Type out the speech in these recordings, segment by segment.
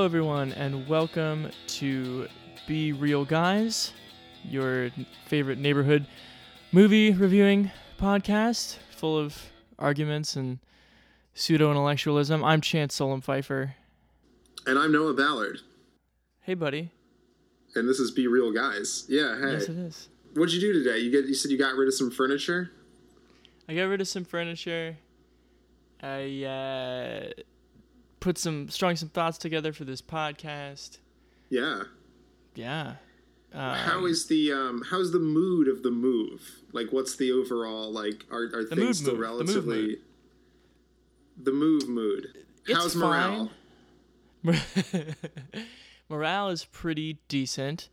Hello, everyone, and welcome to Be Real Guys, your favorite neighborhood movie reviewing podcast full of arguments and pseudo intellectualism. I'm Chance Solom Pfeiffer. And I'm Noah Ballard. Hey, buddy. And this is Be Real Guys. Yeah, hey. Yes, it is. What'd you do today? You get you said you got rid of some furniture? I got rid of some furniture. I uh, put some, strung some thoughts together for this podcast. Yeah. Yeah. Um, how is the um how's the mood of the move? Like what's the overall like are are things mood still mood. The move relatively mood. the move mood? It's how's morale? Morale is pretty decent.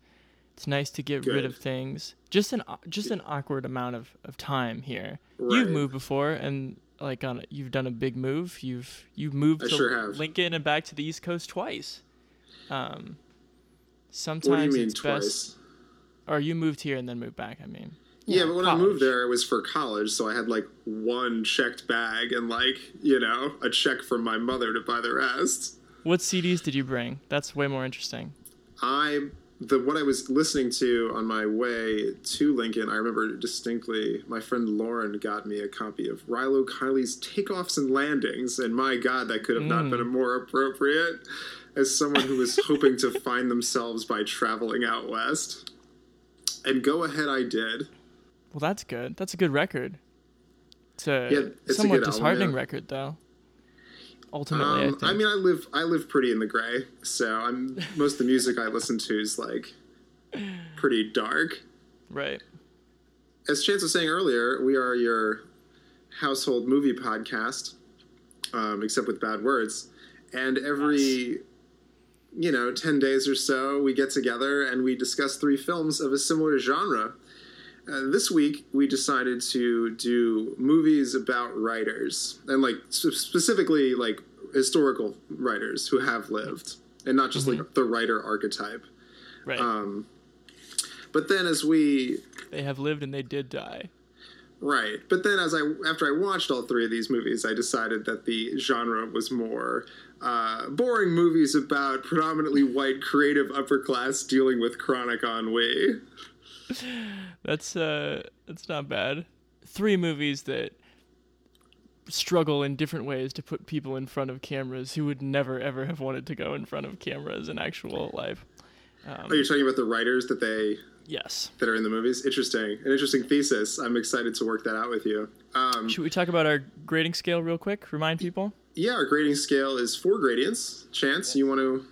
It's nice to get rid of things. Just an just an awkward amount of, of time here. You've moved before, and like on you've done a big move. You've you've moved I to sure. Lincoln and back to the East Coast twice. Um, sometimes What do you mean it's twice? best, or you moved here and then moved back. I mean, Yeah, but when I moved college. there, it was for college, so I had like one checked bag and like you know a check from my mother to buy the rest. What CDs did you bring? That's way more interesting. I the what I was listening to on my way to Lincoln, I remember distinctly. My friend Lauren got me a copy of Rilo Kiley's Takeoffs and Landings, and my God, that could have not been a mm. more appropriate as someone who was hoping to find themselves by traveling out west. And go ahead, I did. Well, that's good. That's a good record. It's a Yeah, it's a somewhat album, disheartening yeah. record, though. Ultimately, I Um, think. I mean, I live I live pretty in the gray, so I'm most of the music I listen to is like pretty dark. right. as Chance was saying earlier, we are your household movie podcast, um, except with bad words. And every, you know, 10 days or so, we get together and we discuss three films of a similar genre. Uh, this week, we decided to do movies about writers, and like sp- specifically like historical writers who have lived, and not just like the writer archetype. Right. Um, but then as we they have lived and they did die. Right, but then as I after I watched all three of these movies, I decided that the genre was more uh, boring movies about predominantly white creative upper class dealing with chronic ennui. That's uh that's not bad. Three movies that struggle in different ways to put people in front of cameras who would never ever have wanted to go in front of cameras in actual life. Oh, you're talking about the writers that they Yes. that are in the movies. Interesting, an interesting thesis. I'm excited to work that out with you. Um, Should we talk about our grading scale real quick? Remind people. yeah, our grading scale is four gradients. Chance, you want to?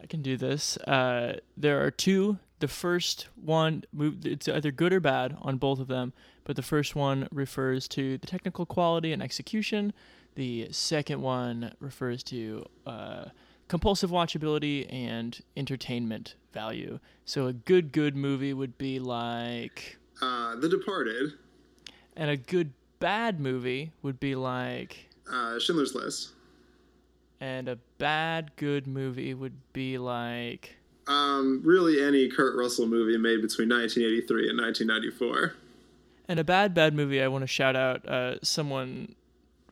I can do this. Uh, there are two. The first one, move- it's either good or bad on both of them, but the first one refers to the technical quality and execution. The second one refers to uh, compulsive watchability and entertainment value. So a good, good movie would be like, Uh, the Departed, and a good, bad movie would be like, uh, Schindler's List. and a bad, good movie would be like. Um, really, any Kurt Russell movie made between 1983 and 1994. And a bad bad movie. I want to shout out uh, someone,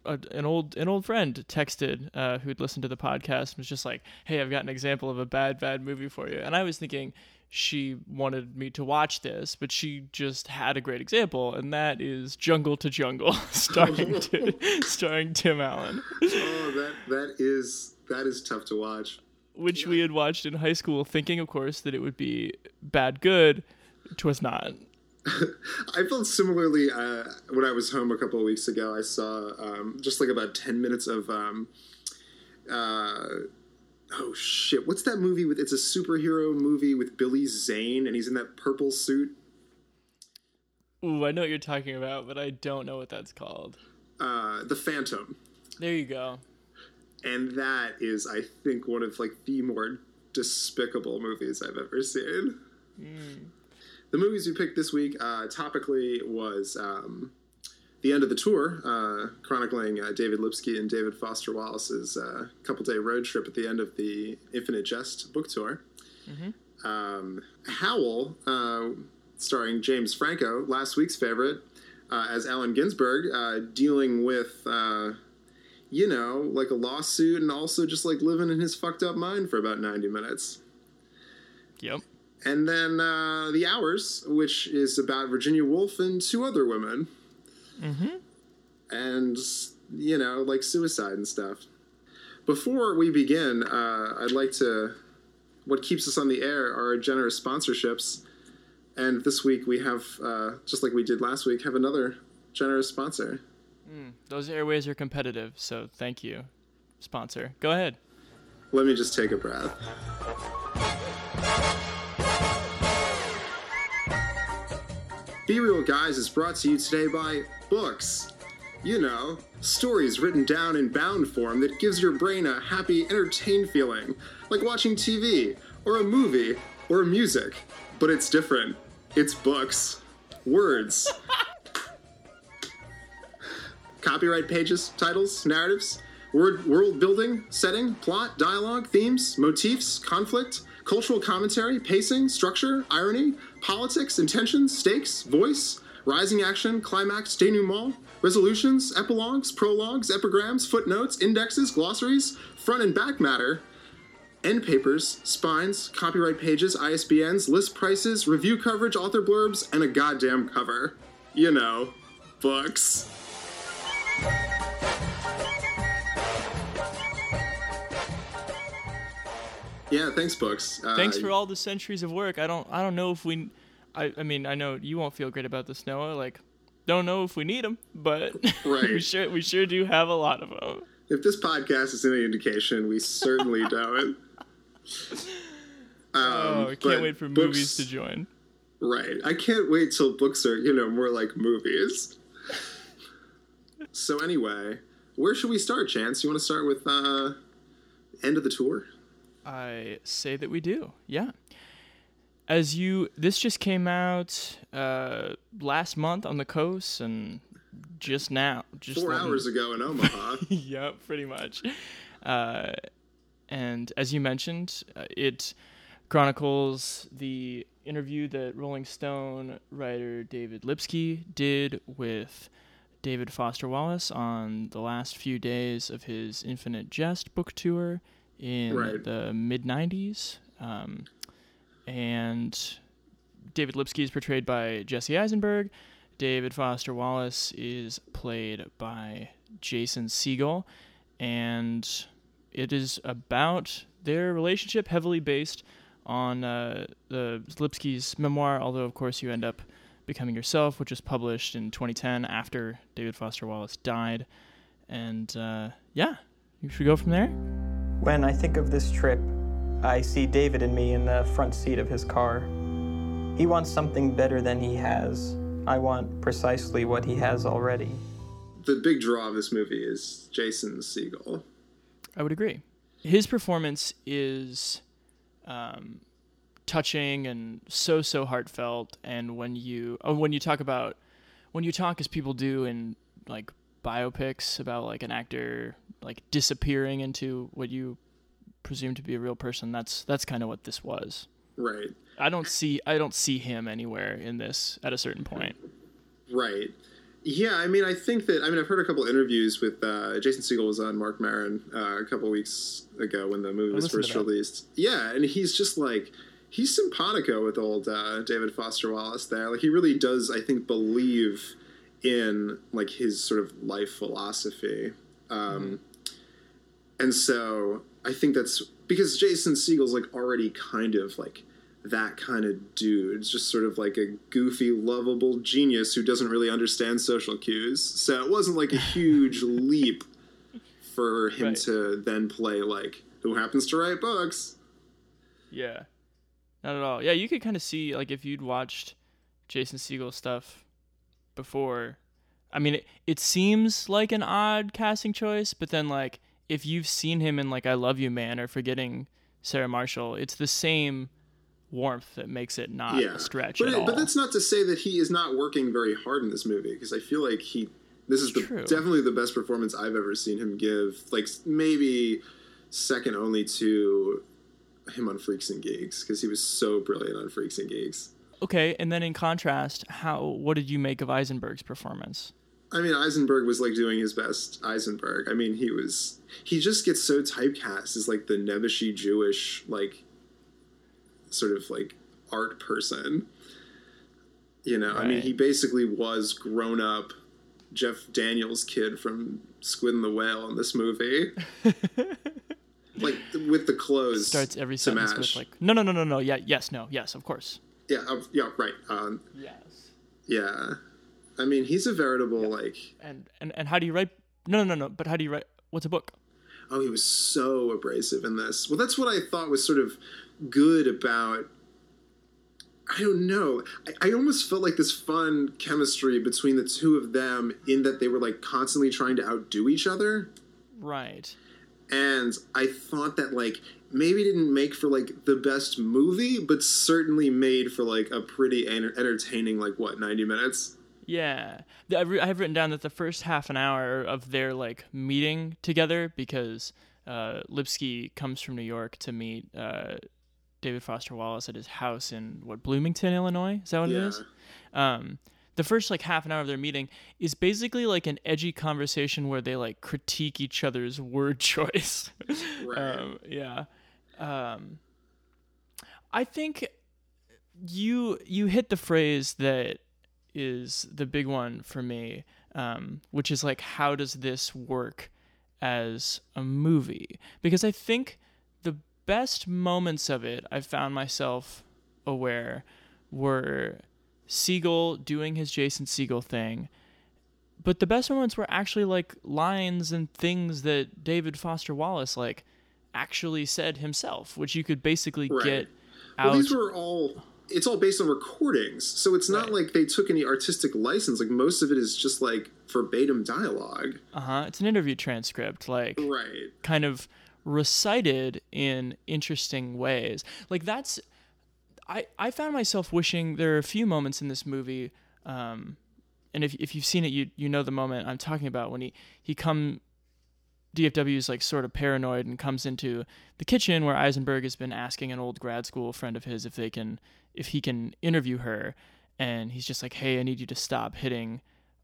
uh, an old an old friend texted uh, who'd listened to the podcast and was just like, "Hey, I've got an example of a bad bad movie for you." And I was thinking she wanted me to watch this, but she just had a great example, and that is Jungle to Jungle, starring Ti- starring Tim Allen, oh, that that is that is tough to watch. Which we had watched in high school, thinking, of course, that it would be bad good. Twas not. I felt similarly uh, when I was home a couple of weeks ago. I saw um, just like about ten minutes of um, uh, oh shit, what's that movie with? It's a superhero movie with Billy Zane, and he's in that purple suit. Ooh, I know what you're talking about, but I don't know what that's called. Uh, the Phantom. There you go. And that is, I think, one of like the more despicable movies I've ever seen. The movies we picked this week, uh, topically, was um, the end of the tour, uh, chronicling uh, David Lipsky and David Foster Wallace's uh, couple day road trip at the end of the Infinite Jest book tour. Um, Howl, uh, starring James Franco, last week's favorite, uh, as Allen Ginsberg, uh, dealing with, uh, you know, like a lawsuit and also just like living in his fucked up mind for about 90 minutes. Yep. And then uh, The Hours, which is about Virginia Woolf and two other women. Mm-hmm. And, you know, like suicide and stuff. Before we begin, uh, I'd like to. What keeps us on the air are our generous sponsorships. And this week we have, uh, just like we did last week, have another generous sponsor. Mm, those airways are competitive, so thank you, sponsor. Go ahead. Let me just take a breath. Be Real Guys is brought to you today by books. You know, stories written down in bound form that gives your brain a happy, entertained feeling, like watching TV, or a movie, or music. But it's different. It's books. Words. Copyright pages, titles, narratives, word, world building, setting, plot, dialogue, themes, motifs, conflict, cultural commentary, pacing, structure, irony, politics, intentions, stakes, voice, rising action, climax, denouement, resolutions, epilogues, prologues, epigrams, footnotes, indexes, glossaries, front and back matter, end papers, spines, copyright pages, ISBNs, list prices, review coverage, author blurbs, and a goddamn cover. You know, books. Yeah, thanks, books. Uh, Thanks for all the centuries of work. I don't I don't know if we I I mean, I know you won't feel great about this, Noah. Like don't know if we need them, but Right. we sure we sure do have a lot of them. If this podcast is any indication, we certainly don't. Um, Oh, I can't wait for books- movies to join. Right. I can't wait till books are, you know, more like movies. So anyway, where should we start, Chance? You want to start with uh end of the tour? I say that we do. Yeah. As you this just came out uh last month on the coast and just now just Four hours ago in Omaha. yep, pretty much. Uh, and as you mentioned, uh, it chronicles the interview that Rolling Stone writer David Lipsky did with David Foster Wallace on the last few days of his Infinite Jest book tour in Right. the mid 90s. Um, and David Lipsky is portrayed by Jesse Eisenberg. David Foster Wallace is played by Jason Segel, and it is about their relationship, heavily based on uh, the Lipsky's memoir. Although, of course, you end up becoming yourself, which was published in 2010 after David Foster Wallace died. And uh, yeah, you should go from there. When I think of this trip, I see David and me in the front seat of his car. He wants something better than he has. I want precisely what he has already. the big draw of this movie is Jason Segel. I would agree. His performance is um, touching and so so heartfelt. And when you oh, when you talk about when you talk as people do in like biopics about like an actor like disappearing into what you presume to be a real person, that's that's kind of what this was. Right. I don't see I don't see him anywhere in this at a certain point. Right. Yeah, I mean, I think that I mean I've heard a couple interviews with uh, Jason Segel was on Marc Maron uh, a couple weeks ago when the movie was first released. Yeah, and he's just like he's simpatico with old uh, David Foster Wallace there. Like he really does, I think, believe in like his sort of life philosophy. Um, And so I think that's because Jason Segel's like already kind of like that kind of dude. It's just sort of like a goofy, lovable genius who doesn't really understand social cues. So it wasn't like a huge leap for him Right. to then play like who happens to write books. Yeah. Not at all. Yeah, you could kind of see like if you'd watched Jason Segel stuff before, I mean, it, it seems like an odd casting choice, but then like if you've seen him in like I Love You Man or Forgetting Sarah Marshall, it's the same warmth that makes it not yeah, a stretch but, at it- all. but that's not to say that he is not working very hard in this movie because I feel like he. This is the, definitely the best performance I've ever seen him give. Like maybe second only to him on Freaks and Geeks because he was so brilliant on Freaks and Geeks. okay, and then in contrast, how what did you make of Eisenberg's performance? I mean, Eisenberg was like doing his best Eisenberg. I mean, he was he just gets so typecast as like the nebbishy Jewish like sort of like art person. You know, I mean, he basically was grown up Jeff Daniels kid from Squid and the Whale in this movie. like with the clothes Starts every to sentence match. with like, no, no, no, no, no, yeah, yes, no, yes, of course. yeah, uh, yeah, right. Um, Yes. yeah. I mean, he's a veritable like And and and how do you write? No, no, no, no. But how do you write? What's a book? Oh, he was so abrasive in this. Well, that's what I thought was sort of good about. I don't know. I, I almost felt like this fun chemistry between the two of them in that they were like constantly trying to outdo each other. Right. And I thought that like maybe didn't make for like the best movie, but certainly made for like a pretty enter- entertaining like what ninety minutes. Yeah, I've, re- I've written down that the first half an hour of their like meeting together because uh, Lipsky comes from New York to meet uh, David Foster Wallace at his house in what Bloomington, Illinois. Is that what it Yeah. is? Um, the first like half an hour of their meeting is basically like an edgy conversation where they like critique each other's word choice. Right. um, yeah. Um, I think you you hit the phrase that is the big one for me, um, which is like, how does this work as a movie? Because I think the best moments of it, I found myself aware, were Segel doing his Jason Segel thing. But the best moments were actually like lines and things that David Foster Wallace like actually said himself, which you could basically Right. get Well, out. these were all. It's all based on recordings, so it's not Right. like they took any artistic license. Like most of it is just like verbatim dialogue. Uh huh. It's an interview transcript, like Right. kind of recited in interesting ways. Like that's, I I found myself wishing there are a few moments in this movie, um, and if if you've seen it, you you know the moment I'm talking about when he he come. DFW is like sort of paranoid and comes into the kitchen where Eisenberg has been asking an old grad school friend of his if they can if he can interview her and he's just like hey I need you to stop hitting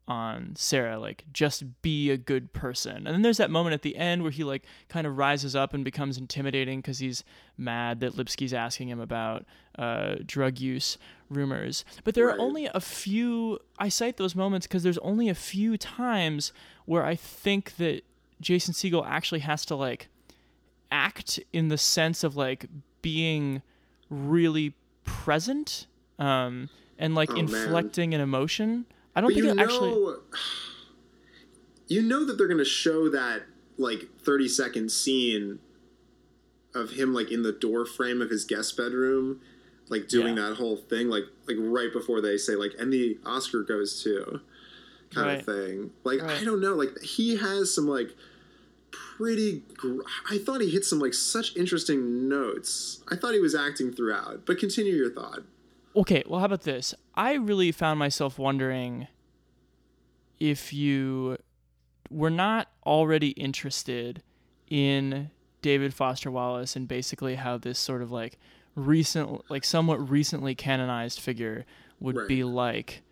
on Sarah like just be a good person and then there's that moment at the end where he like kind of rises up and becomes intimidating because he's mad that Lipsky's asking him about uh, drug use rumors but there are only a few I cite those moments because there's only a few times where I think that Jason Segel actually has to like act in the sense of like being really present um, and like Oh, man. inflecting an emotion. I don't But think you it know, actually. you know that they're going to show that like thirty second scene of him like in the door frame of his guest bedroom, like doing Yeah. that whole thing, like like right before they say like, and the Oscar goes to, kind Right. of thing. Like Right. I don't know, like he has some like pretty. Gr- I thought he hit some like such interesting notes. I thought he was acting throughout. But continue your thought. Okay, well, how about this? I really found myself wondering if you were not already interested in David Foster Wallace and basically how this sort of like recent, like somewhat recently canonized figure would Right. be like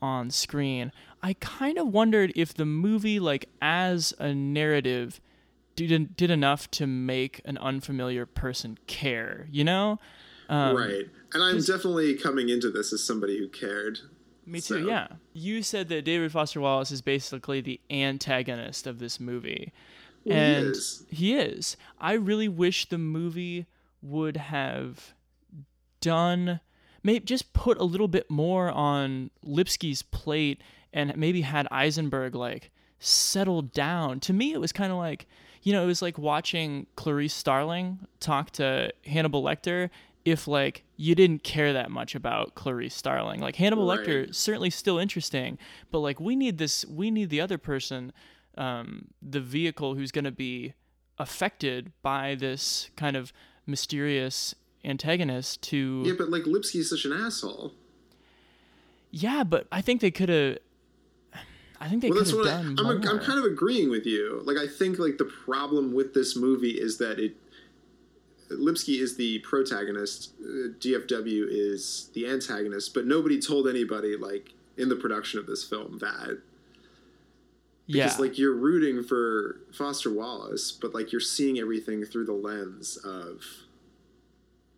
on screen. I kind of wondered if the movie, like as a narrative, did did enough to make an unfamiliar person care. You know? Um, right. And I'm definitely coming into this as somebody who cared. Me too, So- yeah. You said that David Foster Wallace is basically the antagonist of this movie. Well, he and is. he is. I really wish the movie would have done maybe just put a little bit more on Lipsky's plate and maybe had Eisenberg like settle down. To me it was kind of like you know, it was like watching Clarice Starling talk to Hannibal Lecter if like you didn't care that much about Clarice Starling. Like Hannibal Right. Lecter certainly still interesting, but like we need this we need the other person um the vehicle who's going to be affected by this kind of mysterious antagonist to Yeah, but like Lipsky's such an asshole. Yeah, but I think they could have I think they Well, could have I, done. I'm kind of agreeing with you. Like, I think like the problem with this movie is that it. Lipsky is the protagonist. Uh, DFW is the antagonist, but nobody told anybody like in the production of this film that yeah. because like you're rooting for Foster Wallace, but like you're seeing everything through the lens of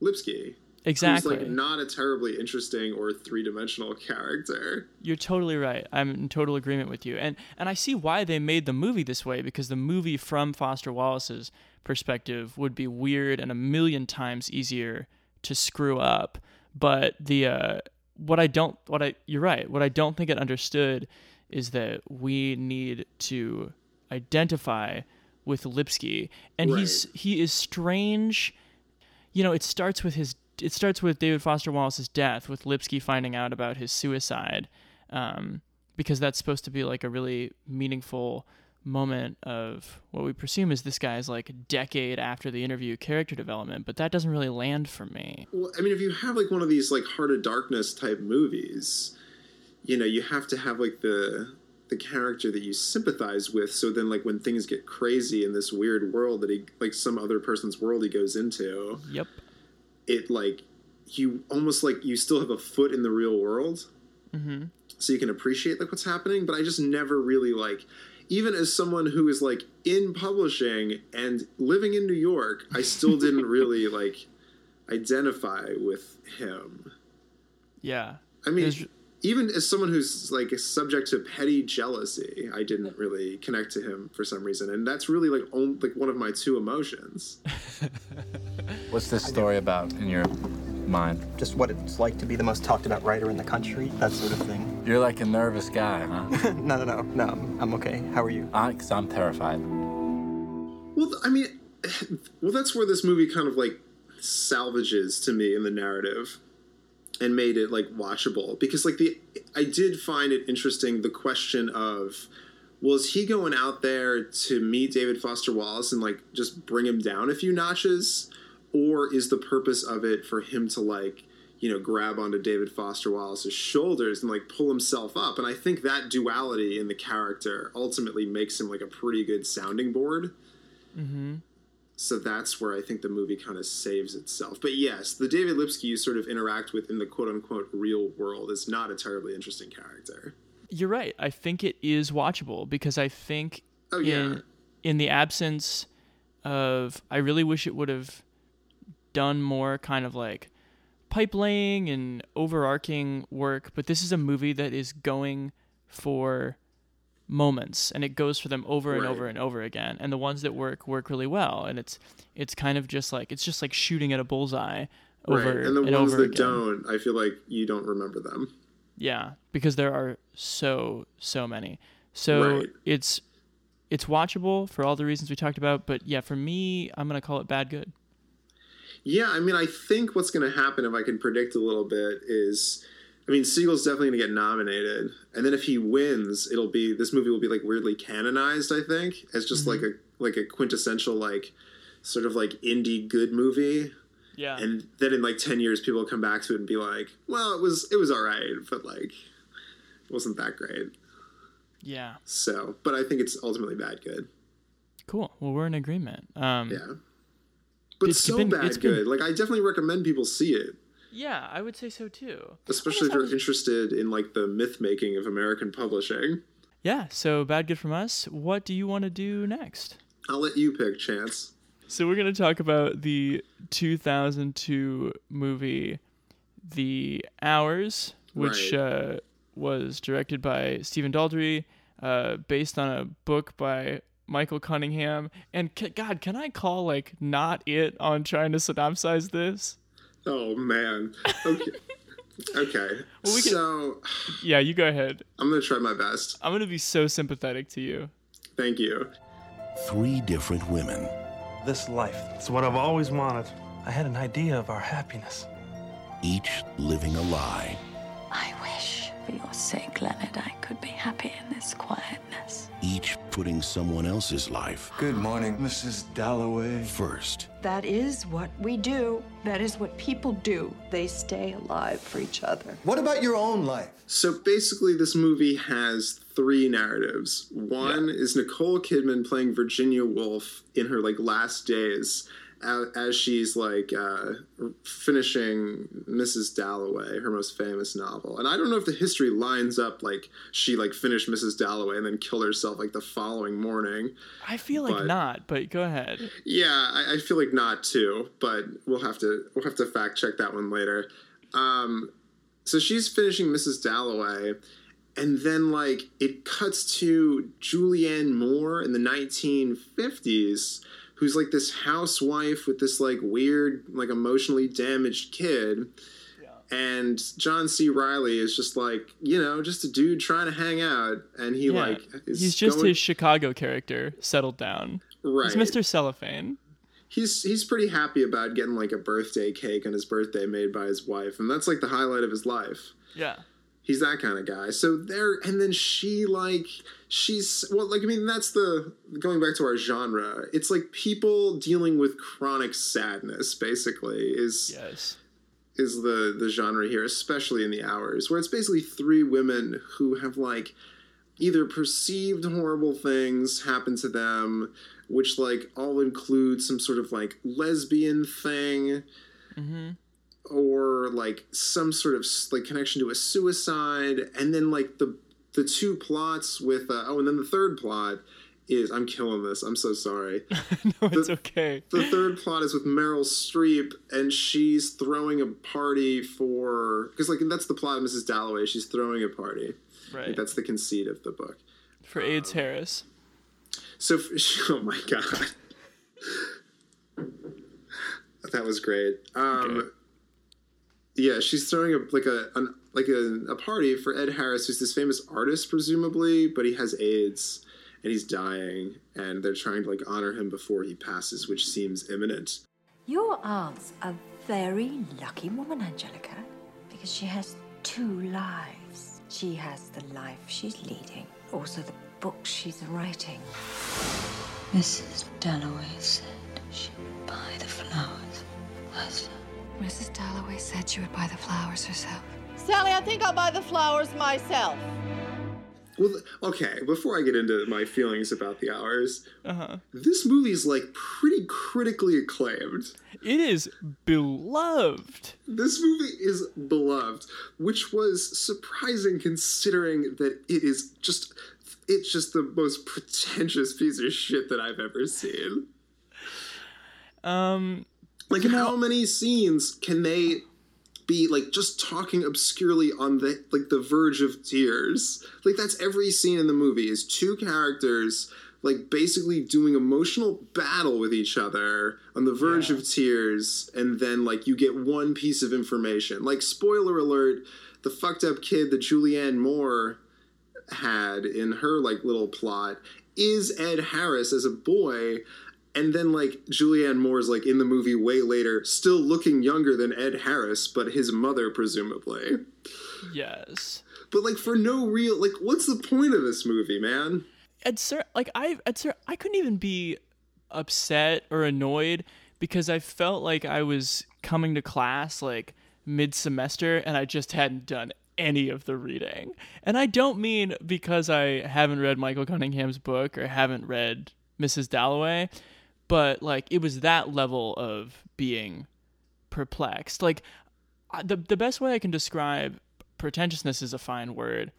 Lipsky, exactly. who's like not a terribly interesting or three dimensional character. You're totally right. I'm in total agreement with you. And and I see why they made the movie this way because the movie from Foster Wallace's perspective would be weird and a million times easier to screw up. But the uh what I don't what I you're right. What I don't think it understood is that we need to identify with Lipsky and he's he is strange you know, it starts with his. It starts with David Foster Wallace's death, with Lipsky finding out about his suicide, um, because that's supposed to be like a really meaningful moment of what we presume is this guy's like decade after the interview character development, but that doesn't really land for me. Well, I mean, if you have like one of these like Heart of Darkness type movies, you know, you have to have like the the character that you sympathize with. So then, like when things get crazy in this weird world that he like some other person's world he goes into, Yep. It like you almost like you still have a foot in the real world, Mm-hmm. so you can appreciate like what's happening. But I just never really like. Even as someone who is like in publishing and living in New York, I still didn't really like identify with him. Yeah. I mean, There's- even as someone who's like subject to petty jealousy, I didn't really connect to him for some reason, and that's really like on, like one of my two emotions. What's this story about in your mind? Just what it's like to be the most talked about writer in the country, that sort of thing. You're like a nervous guy, huh? no, no, no, no. I'm, I'm okay. How are you? I, cause I'm terrified. Well, I mean, well, that's where this movie kind of like salvages to me in the narrative and made it like watchable. Because like the I did find it interesting the question of was he going out there to meet David Foster Wallace and like just bring him down a few notches? Or is the purpose of it for him to like you know grab onto David Foster Wallace's shoulders and like pull himself up? And I think that duality in the character ultimately makes him like a pretty good sounding board. Mm-hmm. So that's where I think the movie kind of saves itself. But yes, the David Lipsky you sort of interact with in the quote unquote real world is not a terribly interesting character. You're right. I think it is watchable because I think Oh, yeah. in in the absence of I really wish it would have done more kind of like pipe laying and overarching work, but this is a movie that is going for moments and it goes for them over and Right. over and over again and the ones that work work really well and it's it's kind of just like it's just like shooting at a bullseye over right. And the ones over that again. don't, I feel like you don't remember them. Yeah, because there are so so many. So Right. it's it's watchable for all the reasons we talked about, but yeah, for me, I'm gonna call it bad good. Yeah, I mean, I think what's going to happen, if I can predict a little bit, is I mean, Segel's definitely going to get nominated, and then if he wins, it'll be this movie will be like weirdly canonized. I think as just like a like a quintessential like sort of like indie good movie. Yeah, and then in like 10 years people will come back to it and be like well it was it was all right but like it wasn't that great yeah, so but i think it's ultimately bad good cool. Well, we're in agreement. Um, yeah but It's so been- bad it's been- good like i definitely recommend people see it yeah, I would say so too. especially if you're was- interested in like the myth making of american publishing Yeah, so bad good from us. What do you want to do next? i'll let you pick chance So we're gonna talk about the 2002 movie, The Hours, which Right. uh, was directed by Stephen Daldry, uh, based on a book by Michael Cunningham. And c- God, can I call like not it on trying to synopsize this? Oh man okay okay Well, we can- so Yeah, you go ahead. i'm gonna try my best I'm gonna be so sympathetic to you. thank you Three different women, This life. It's what I've always wanted. I had an idea of our happiness. each living a lie. I wish, for your sake, Leonard, I could be happy in this quietness. each putting someone else's life Good morning, Mrs. Dalloway. first. That is what we do. That is what people do. They stay alive for each other. What about your own life? So basically, this movie has three narratives. One is Nicole Kidman playing Virginia Woolf in her like last days, a- as she's like uh, finishing Mrs. Dalloway, her most famous novel. And I don't know if the history lines up like she like finished Mrs. Dalloway and then killed herself like the following morning. I feel like But- not, but go ahead. Yeah, I, I feel like not too, but we'll have to we'll have to fact check that one later. Um, so she's finishing Mrs. Dalloway, and then like it cuts to Julianne Moore in the 1950s, who's like this housewife with this like weird, like emotionally damaged kid. And John C. Reilly is just like, you know, just a dude trying to hang out, and he Yeah. like He's just going- his Chicago character settled down. right. He's Mr. Cellophane. he's he's pretty happy about getting like a birthday cake on his birthday made by his wife and that's like the highlight of his life Yeah. He's that kind of guy. So there and then she like she's well like i mean that's the going back to our genre it's like people dealing with chronic sadness basically is Yes. is the the genre here, especially in the hours, where it's basically three women who have like either perceived horrible things happen to them, which like all include some sort of like lesbian thing, mm-hmm. Or like some sort of like connection to a suicide, and then like the the two plots with uh, oh, and then the third plot is I'm killing this. I'm so sorry. no, it's okay. The third plot is with Meryl Streep, and she's throwing a party for because like that's the plot of Mrs. Dalloway. She's throwing a party. Right. think that's the conceit of the book. For AIDS Harris. So, oh my god, that was great. Um, Okay. Yeah, she's throwing a like a an, like a, a party for Ed Harris, who's this famous artist, presumably, but he has AIDS and he's dying, and they're trying to like honor him before he passes, which seems imminent. Your aunt's a very lucky woman, Angelica, because she has two lives. She has the life she's leading, also the book she's writing. Mrs. Dalloway said she would buy the flowers herself. Mrs. Dalloway said she would buy the flowers herself. Sally, I think I'll buy the flowers myself. Well, okay. Before I get into my feelings about the hours, Uh huh. this movie's like pretty critically acclaimed. It is beloved. This movie is beloved, which was surprising considering that it is just it's just the most pretentious piece of shit that I've ever seen. Um, Like how many scenes can they be like just talking obscurely on the like the verge of tears? Like that's every scene in the movie is two characters like basically doing emotional battle with each other on the verge of tears and then like you get one piece of information. Like spoiler alert, the fucked up kid that Julianne Moore had in her like little plot is Ed Harris as a boy and then like Julianne Moore's like in the movie way later still looking younger than Ed Harris but his mother presumably yes. but like for no real like what's the point of this movie man At cer- like I at cer- I couldn't even be upset or annoyed because I felt like I was coming to class like mid semester and I just hadn't done any of the reading. And I don't mean because I haven't read Michael Cunningham's book or haven't read Mrs. Dalloway, but like it was that level of being perplexed. Like the the best way I can describe pretentiousness is a fine word.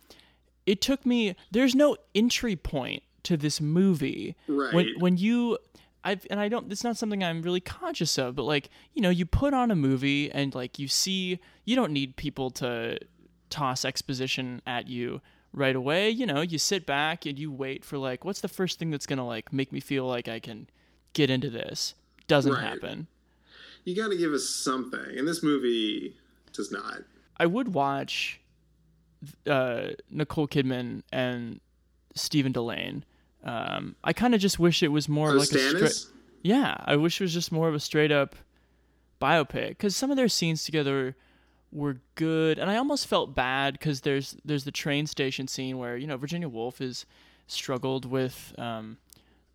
It took me there's no entry point to this movie. When Right. when you I've and I don't it's not something I'm really conscious of, but like, you know, you put on a movie and like you see you don't need people to toss exposition at you right away. You know, you sit back and you wait for like what's the first thing that's gonna like make me feel like I can get into this. Doesn't Right. happen. you got to give us something and this movie does not I would watch uh, Nicole Kidman and Stephen Dillane. Um, I kind of just wish it was more Oh, like a straight. Yeah, I wish it was just more of a straight up biopic because some of their scenes together were good, and I almost felt bad because there's there's the train station scene where you know Virginia Woolf is struggled with um,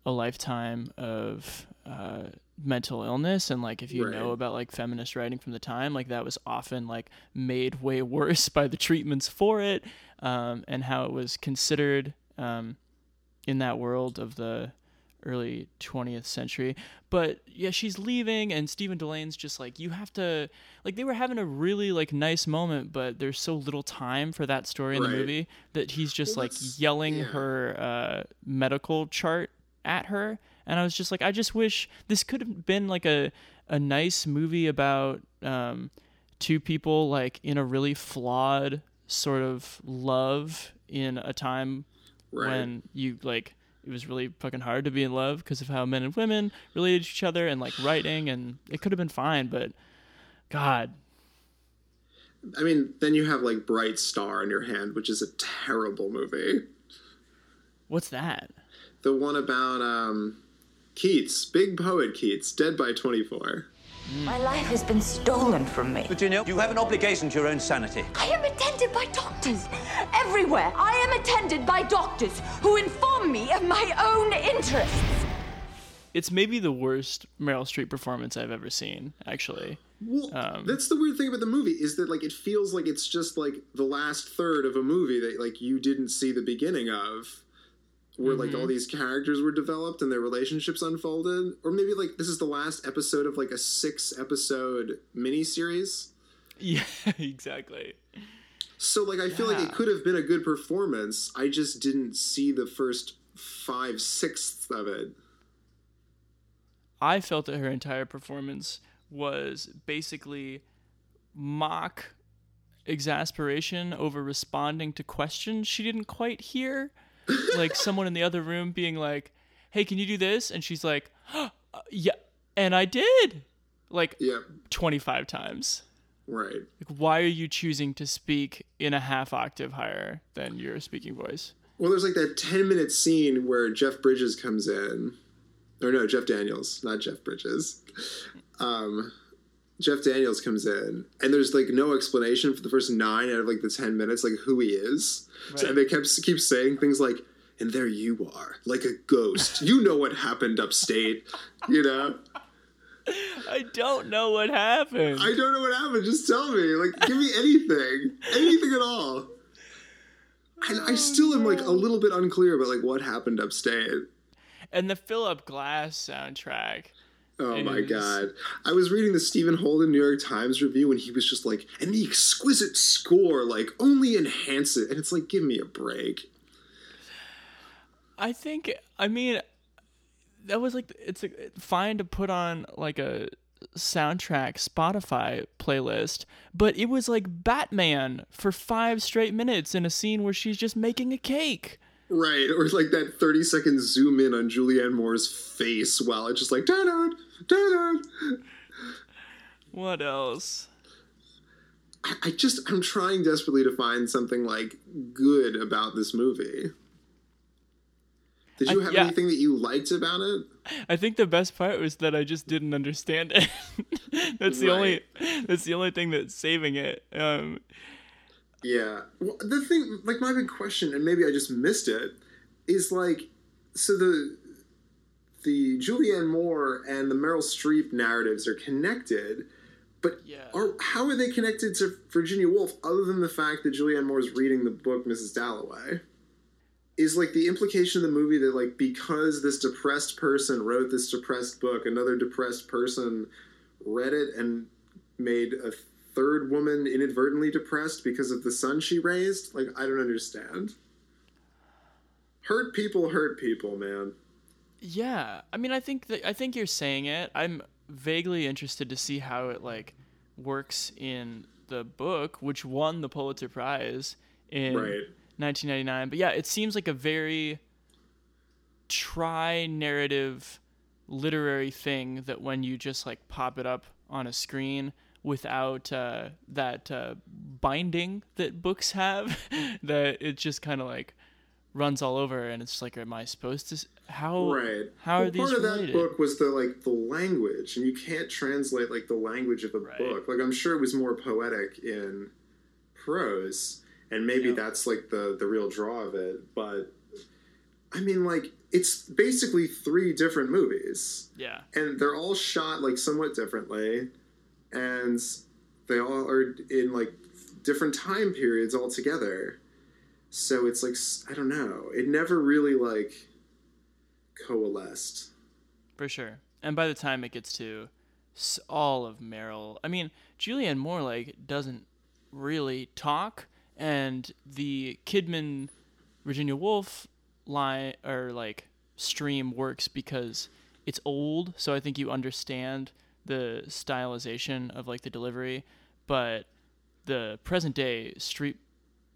a lifetime of uh, mental illness and like if you Right. know about like feminist writing from the time like that was often like made way worse by the treatments for it um, and how it was considered um, in that world of the early 20th century but yeah she's leaving and Stephen Dillane's just like you have to like they were having a really like nice moment but there's so little time for that story in Right. the movie that he's just Well, like yelling yeah. her uh, medical chart at her and I was just like I just wish this could have been like a a nice movie about um two people like in a really flawed sort of love in a time Right. when you like it was really fucking hard to be in love because of how men and women related to each other and like writing and it could have been fine but god I mean, then you have like Bright Star in your hand, which is a terrible movie. what's that The one about um, Keats, big poet Keats, dead by 24. My life has been stolen from me. Virginia, you know you have an obligation to your own sanity. I am attended by doctors everywhere. I am attended by doctors who inform me of my own interests. it's maybe the worst Meryl Streep performance I've ever seen actually Well, Um, that's the weird thing about the movie is that like it feels like it's just like the last third of a movie that like you didn't see the beginning of, where like Mm-hmm. all these characters were developed and their relationships unfolded, or maybe like this is the last episode of like a six episode miniseries. yeah exactly So like I feel like it could have been a good performance. I just didn't see the first five sixths of it. I felt that her entire performance was basically mock exasperation over responding to questions she didn't quite hear. Like someone in the other room being like, "Hey, can you do this?" and she's like, "Uh, "Yeah." And I did. Like Yeah, 25 times. right. Like why are you choosing to speak in a half octave higher than your speaking voice? Well, there's like that 10 minute scene where Jeff Bridges comes in. Or no, Jeff Daniels, not Jeff Bridges. Um, Jeff Daniels comes in, and there's like no explanation for the first nine out of like the 10 minutes, like who he is. So, and they kept keep saying things like, and there you are, like a ghost. you know what happened upstate, you know? I don't know what happened. I don't know what happened. Just tell me. Like, give me anything. Anything at all. And I oh, still am like a little bit unclear about like what happened upstate. and the Philip Glass soundtrack. Oh my is- god. I was reading the Stephen Holden New York Times review and he was just like, and the exquisite score, like, only enhance it. And it's like, give me a break. I think I mean that was like it's a, fine to put on like a soundtrack Spotify playlist, but it was like Batman for 5 straight minutes in a scene where she's just making a cake. Right. Or like that 30 second zoom in on Julianne Moore's face while it's just like, da da What else? I I just, I'm trying desperately to find something like good about this movie. Did you I- have yeah. anything that you liked about it? I think the best part was that I just didn't understand it. that's the only that's the only thing that's saving it. Um Yeah. Well, the thing, like my big question, and maybe I just missed it, is like, so the the Julianne Moore and the Meryl Streep narratives are connected, but Yeah. are how are they connected to Virginia Woolf other than the fact that Julianne Moore is reading the book Mrs. Dalloway? Is like the implication of the movie that like because this depressed person wrote this depressed book, another depressed person read it and made a third woman inadvertently depressed because of the son she raised? Like, I don't understand. Hurt people hurt people, man. Yeah, I mean, I think that I think you're saying it. I'm vaguely interested to see how it like works in the book, which won the Pulitzer Prize in Right. 1999. But yeah, it seems like a very tri-narrative literary thing that when you just like pop it up on a screen without uh, that uh, binding that books have, that it just kind of like runs all over, and it's like, am I supposed to? How right how are these part of related? that book was the like the language and you can't translate like the language of a book like i'm sure it was more poetic in prose and maybe that's like the the real draw of it but i mean like it's basically three different movies Yeah. and they're all shot like somewhat differently and they all are in like different time periods altogether so it's like I don't know. It never really like coalesced. For sure. And by the time it gets to all of Meryl, I mean, Julianne Moore like doesn't really talk, and the Kidman, Virginia Woolf line or like stream works because it's old, so I think you understand the stylization of like the delivery, but the present day Streep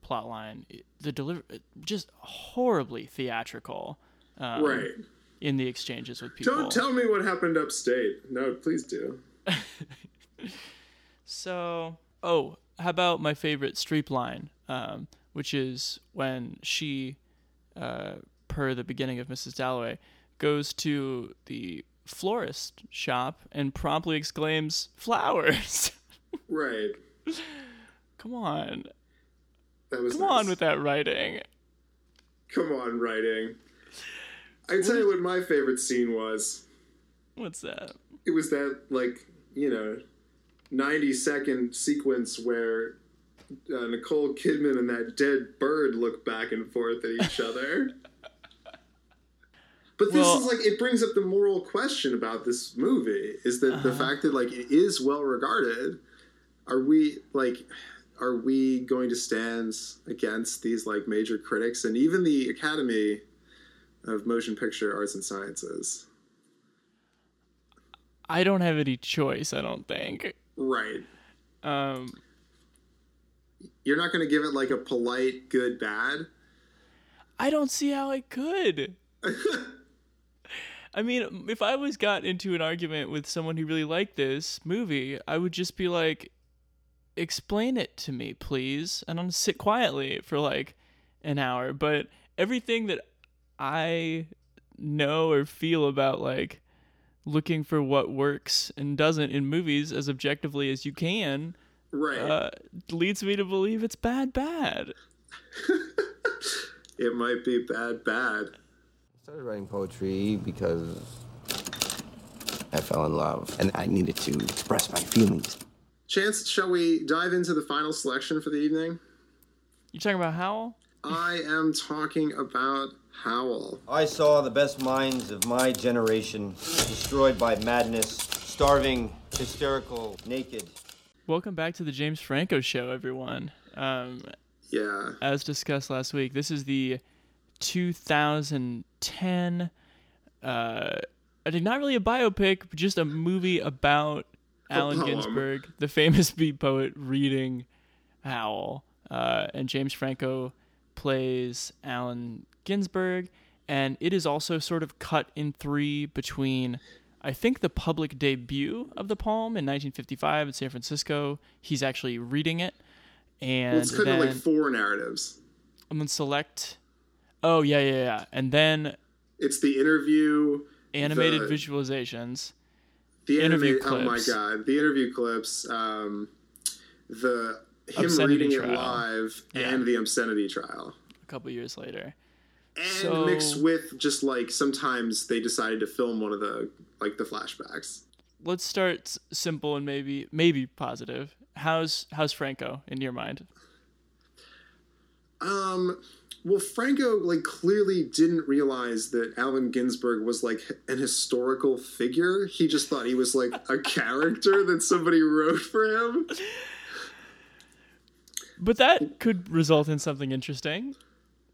plot line, the deliver just horribly theatrical. Um, Right. In the exchanges with people. don't tell me what happened upstate no please do So, oh, how about my favorite Streep line, um, which is when she, uh, per the beginning of Mrs. Dalloway, goes to the florist shop and promptly exclaims, "Flowers!" right Come on, that was come nice. on with that writing. come on writing i tell you what my favorite scene was What's that? it was that like you know 90 second sequence where uh, nicole kidman and that dead bird look back and forth at each other but this Well- is like it brings up the moral question about this movie is that the Uh-huh. fact that like it is well regarded are we like are we going to stand against these like major critics and even the academy of motion picture arts and sciences I don't have any choice. I don't think. right Um, you're not going to give it like a polite good bad I don't see how I could. I mean, if I was got into an argument with someone who really liked this movie, I would just be like, explain it to me, please. And I'm gonna sit quietly for like an hour. But everything that I know or feel about like looking for what works and doesn't in movies as objectively as you can Right. uh, leads me to believe it's bad bad. it might be bad bad I started writing poetry because I fell in love and I needed to express my feelings. Chance shall we dive into the final selection for the evening You talking about Howl? i am talking about howl I saw the best minds of my generation destroyed by madness, starving, hysterical, naked. Welcome back to the James Franco Show, everyone. Um, yeah. As discussed last week, this is the 2010. Uh, I think not really a biopic, but just a movie about Allen. Ginsberg, the famous beat poet, reading Howl. Uh, and James Franco plays Allen Ginsberg, and it is also sort of cut in three between. I think the public debut of the poem in 1955 in San Francisco. He's actually reading it, and well, it's kind then of like four narratives and then select. Oh yeah, yeah, yeah, and then it's the interview animated the, visualizations, the interview animate, oh my god the interview clips um, the him Obscenity reading trial. it live Yeah. and the obscenity trial a couple years later. and So- mixed with just like sometimes they decided to film one of the like the flashbacks Let's start simple and maybe maybe positive. How's how's Franco in your mind? Um, well, Franco like clearly didn't realize that Allen Ginsberg was like an historical figure. He just thought he was like a character that somebody wrote for him. But that could result in something interesting.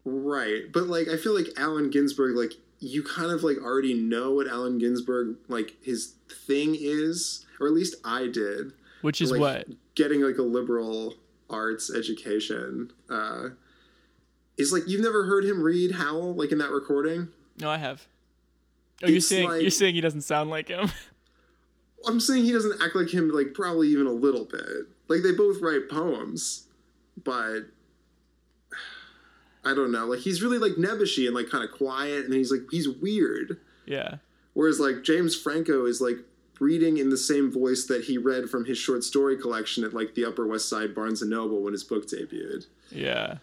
Right, but like I feel like Allen Ginsberg, like you kind of like already know what Allen Ginsberg like his thing is, or at least I did. Which is Like, what? Getting like a liberal arts education. Uh, is like you've never heard him read Howl like in that recording. No, I have. Oh, you're saying like- you're saying he doesn't sound like him. I'm saying he doesn't act like him, like probably even a little bit. Like they both write poems, but I don't know. Like he's really like nebbishy and like kind of quiet, and he's like he's weird. Yeah. Whereas like James Franco is like reading in the same voice that he read from his short story collection at like the Upper West Side Barnes and Noble when his book debuted. Yeah.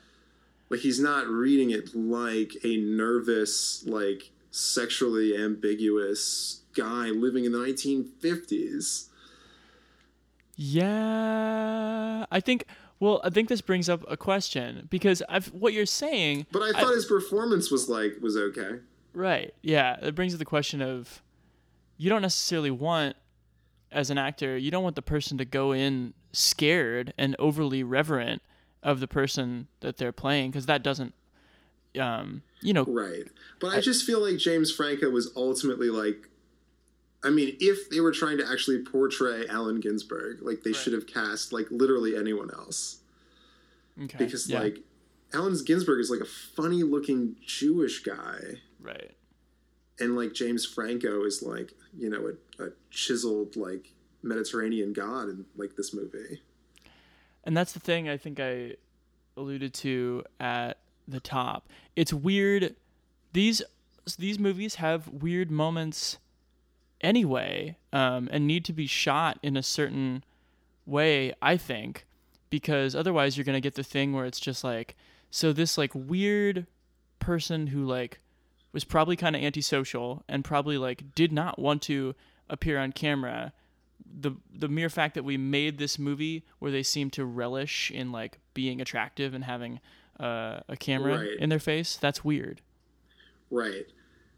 Like he's not reading it like a nervous, like sexually ambiguous guy living in the 1950s. Yeah, I think. Well, I think this brings up a question because I've what you're saying. But I thought his performance was like was okay. Right. Yeah, it brings up the question of you don't necessarily want as an actor, you don't want the person to go in scared and overly reverent of the person that they're playing because that doesn't um, you know right but I, I just feel like james franco was ultimately like i mean if they were trying to actually portray allen ginsberg like they right. should have cast like literally anyone else okay. because yeah. like allen ginsberg is like a funny looking jewish guy right and like james franco is like you know a, a chiseled like mediterranean god in like this movie and that's the thing I think I alluded to at the top. It's weird. These these movies have weird moments anyway, um, and need to be shot in a certain way. I think because otherwise you're gonna get the thing where it's just like so this like weird person who like was probably kind of antisocial and probably like did not want to appear on camera the the mere fact that we made this movie where they seem to relish in like being attractive and having uh, a camera right. in their face that's weird right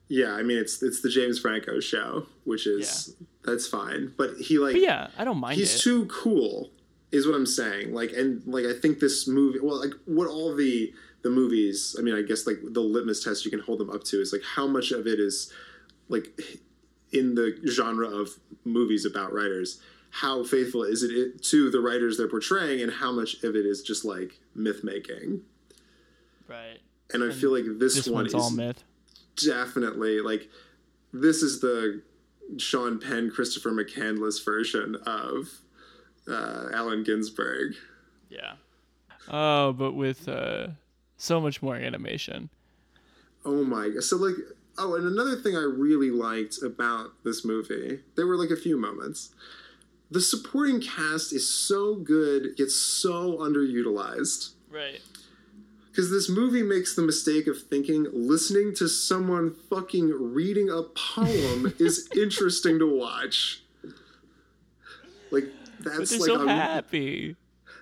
yeah i mean it's it's the james franco show which is yeah. that's fine but he like but yeah i don't mind he's it. too cool is what i'm saying like and like i think this movie well like what all the the movies i mean i guess like the litmus test you can hold them up to is like how much of it is like in the genre of movies about writers how faithful is it to the writers they're portraying and how much of it is just like myth making? Right. And i and feel like this, this one is all myth. definitely like this is the sean penn christopher mccandless version of uh, allen ginsberg. Yeah. Oh but with uh, so much more animation. Oh my god so like Oh, and another thing I really liked about this movie, there were like a few moments. The supporting cast is so good, yet so underutilized. Right. Because this movie makes the mistake of thinking listening to someone fucking reading a poem is interesting to watch. Like that's but they're like so a, happy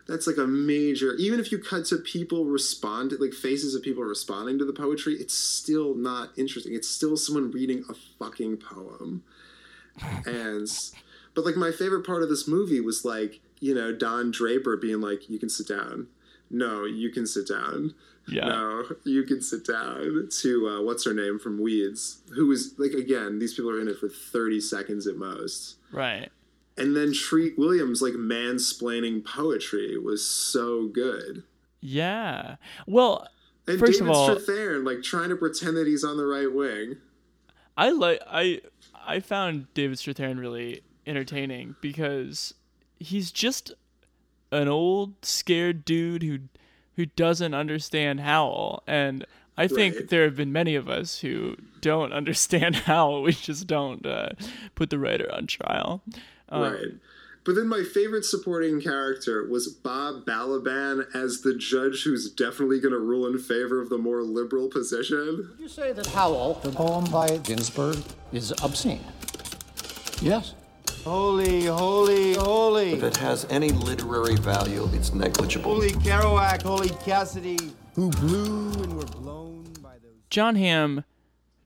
that's like a major even if you cut to people respond like faces of people responding to the poetry it's still not interesting. It's still someone reading a fucking poem. And but like my favorite part of this movie was like you know don draper being like you can sit down. No you can sit down. Yeah. no you can sit down. To uh, what's her name from weeds who is like again these people are in it for 30 seconds at most. Right and then Treat Williams like mansplaining poetry was so good. Yeah. Well, and first David of all, Strathairn like trying to pretend that he's on the right wing. I like I I found David Strathairn really entertaining because he's just an old scared dude who who doesn't understand Howl and I think right. there have been many of us who don't understand Howl. We just don't uh, put the writer on trial. Um, right. But then my favorite supporting character was Bob Balaban as the judge who's definitely going to rule in favor of the more liberal position. Would you say that Howl, the poem by Ginsberg, is obscene? Yes. Holy, holy, holy. If it has any literary value, it's negligible. Holy Kerouac, holy Cassidy, who blew and were blown by those. Jon Hamm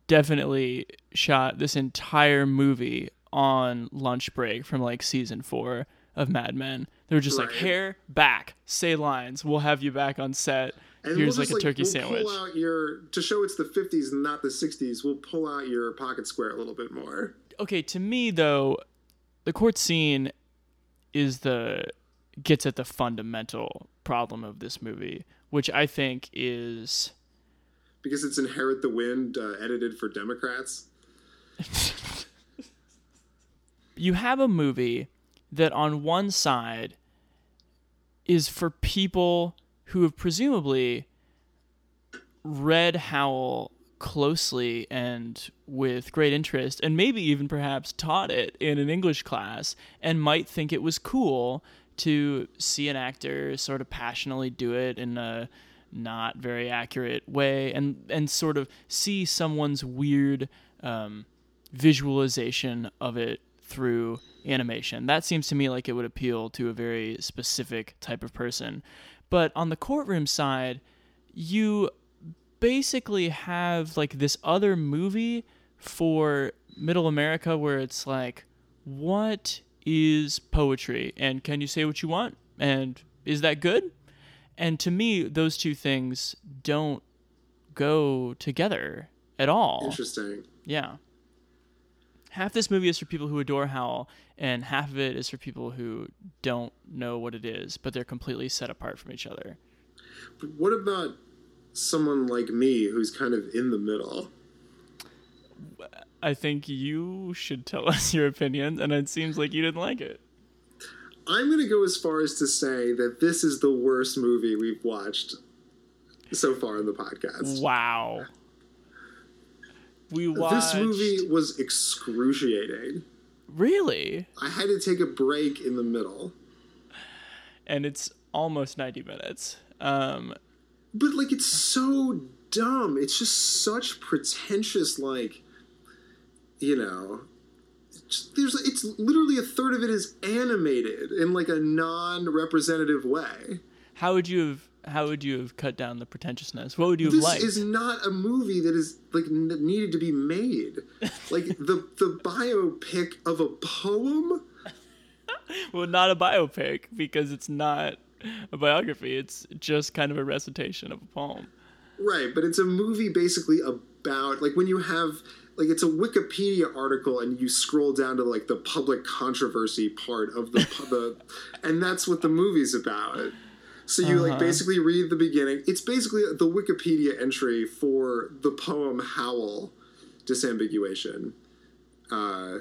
definitely shot this entire movie on lunch break from like season four of Mad Men. They were just right. like hair back, say lines. We'll have you back on set. And Here's we'll like a like, turkey we'll sandwich. Pull out your to show it's the 50s and not the 60s. We'll pull out your pocket square a little bit more. Okay, to me though, the court scene is the gets at the fundamental problem of this movie, which I think is because it's Inherit the Wind uh, edited for Democrats. you have a movie that on one side is for people who have presumably read Howl closely and with great interest, and maybe even perhaps taught it in an English class, and might think it was cool to see an actor sort of passionately do it in a not very accurate way, and and sort of see someone's weird um, visualization of it through animation. That seems to me like it would appeal to a very specific type of person. But on the courtroom side, you basically have like this other movie for middle America where it's like, what is poetry? And can you say what you want? And is that good? And to me, those two things don't go together at all. Interesting. Yeah. Half this movie is for people who adore Howl, and half of it is for people who don't know what it is, but they're completely set apart from each other. But what about someone like me who's kind of in the middle? I think you should tell us your opinion, and it seems like you didn't like it. I'm going to go as far as to say that this is the worst movie we've watched so far in the podcast. Wow. We watched... This movie was excruciating. Really? I had to take a break in the middle. And it's almost 90 minutes. Um, but like it's so dumb. It's just such pretentious like you know, there's it's literally a third of it is animated in like a non-representative way. How would you have how would you have cut down the pretentiousness? What would you have liked? this is not a movie that is like n- needed to be made. like the the biopic of a poem. well, not a biopic because it's not a biography. It's just kind of a recitation of a poem. Right, but it's a movie basically about like when you have like it's a Wikipedia article and you scroll down to like the public controversy part of the the and that's what the movie's about. So you like Uh-huh. basically read the beginning. It's basically the Wikipedia entry for the poem Howl, disambiguation. Uh,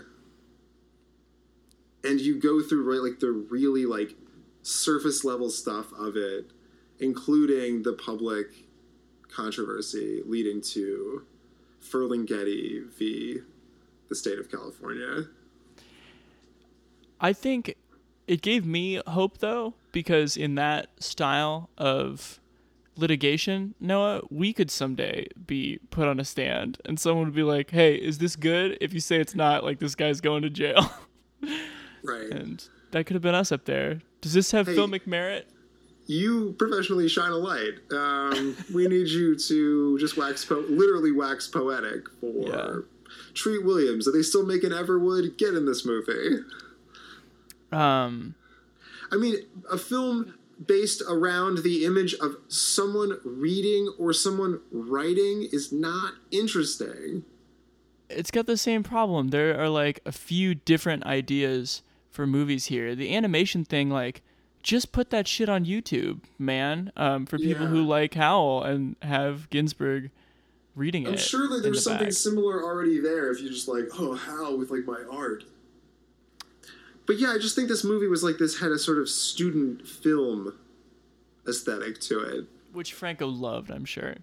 and you go through right like the really like surface level stuff of it, including the public controversy leading to Ferlinghetti v. the state of California. I think it gave me hope though, because in that style of litigation, Noah, we could someday be put on a stand and someone would be like, Hey, is this good? If you say it's not, like this guy's going to jail. Right. And that could have been us up there. Does this have Hey. filmic merit? You professionally shine a light. Um, we need you to just wax, po- literally wax poetic for Treat Williams. Are they still making Everwood? Get in this movie. Um, I mean, a film based around the image of someone reading or someone writing is not interesting. it's got the same problem. There are like a few different ideas for movies here. The animation thing, like, just put that shit on YouTube, man. Um, for people who like Howl and have Ginsberg reading it. I'm sure that there's the something back. similar already there if you just like, oh, Howl with like my art. But yeah, I just think this movie was like this had a sort of student film aesthetic to it. which Franco loved, I'm sure.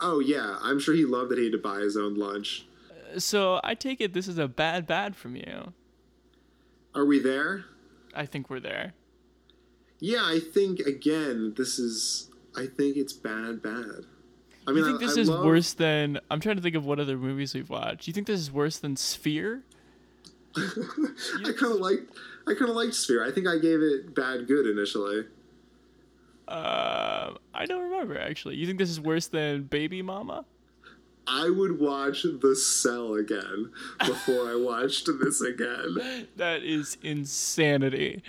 Oh yeah, I'm sure he loved that he had to buy his own lunch. Uh, so I take it this is a bad bad from you. Are we there? I think we're there. Yeah, I think again, this is. I think it's bad, bad. I mean, you think I, this I is love- worse than? I'm trying to think of what other movies we've watched. Do You think this is worse than Sphere? I kind of like. I kind of liked Sphere. I think I gave it bad, good initially. Uh, I don't remember actually. You think this is worse than Baby Mama? I would watch The Cell again before I watched this again. That is insanity.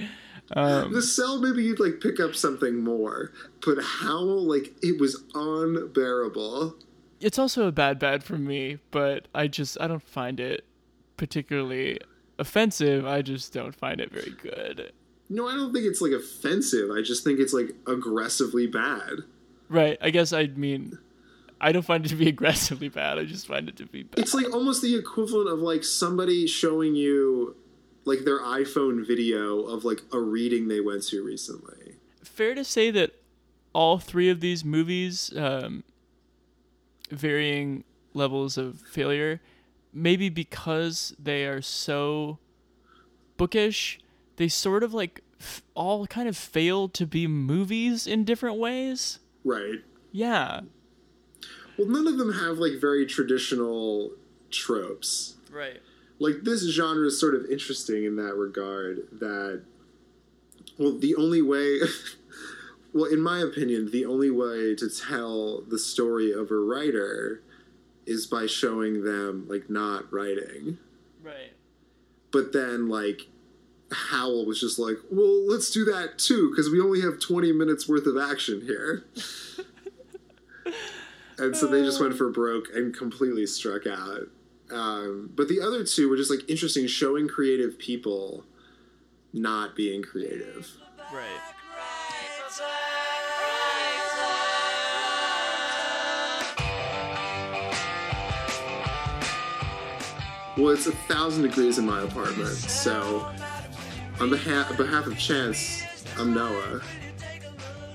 Um, the Cell, maybe you'd like pick up something more, but Howl, like it was unbearable. it's also a bad bad for me, but I just I don't find it particularly offensive. I just don't find it very good. No, I don't think it's like offensive. I just think it's like aggressively bad. Right. I guess I mean I don't find it to be aggressively bad. I just find it to be bad. It's like almost the equivalent of like somebody showing you like their iPhone video of like a reading they went to recently. Fair to say that all three of these movies um, varying levels of failure. Maybe because they are so bookish, they sort of like f- all kind of fail to be movies in different ways. Right. Yeah. Well, none of them have like very traditional tropes. Right. Like this genre is sort of interesting in that regard that well, the only way well, in my opinion, the only way to tell the story of a writer is by showing them like not writing. Right. But then like Howl was just like, "Well, let's do that too because we only have 20 minutes worth of action here." and so they just went for broke and completely struck out. Um, but the other two were just like interesting, showing creative people not being creative. Right. Well, it's a thousand degrees in my apartment, so on behalf, on behalf of Chance, I'm Noah.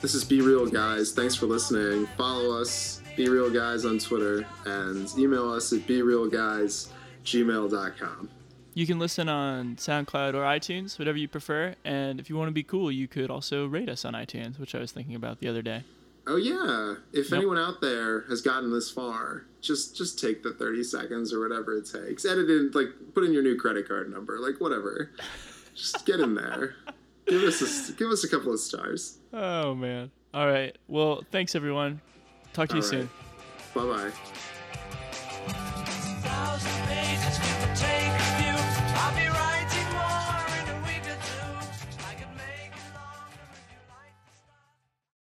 This is Be Real Guys. Thanks for listening. Follow us, Be Real Guys, on Twitter, and email us at BeRealGuys@gmail.com. You can listen on SoundCloud or iTunes, whatever you prefer. And if you want to be cool, you could also rate us on iTunes, which I was thinking about the other day. Oh yeah! If nope. anyone out there has gotten this far, just just take the thirty seconds or whatever it takes. Edit in, like, put in your new credit card number, like whatever. just get in there. give us a, give us a couple of stars. Oh man! All right. Well, thanks everyone. Talk to All you right. soon. Bye bye.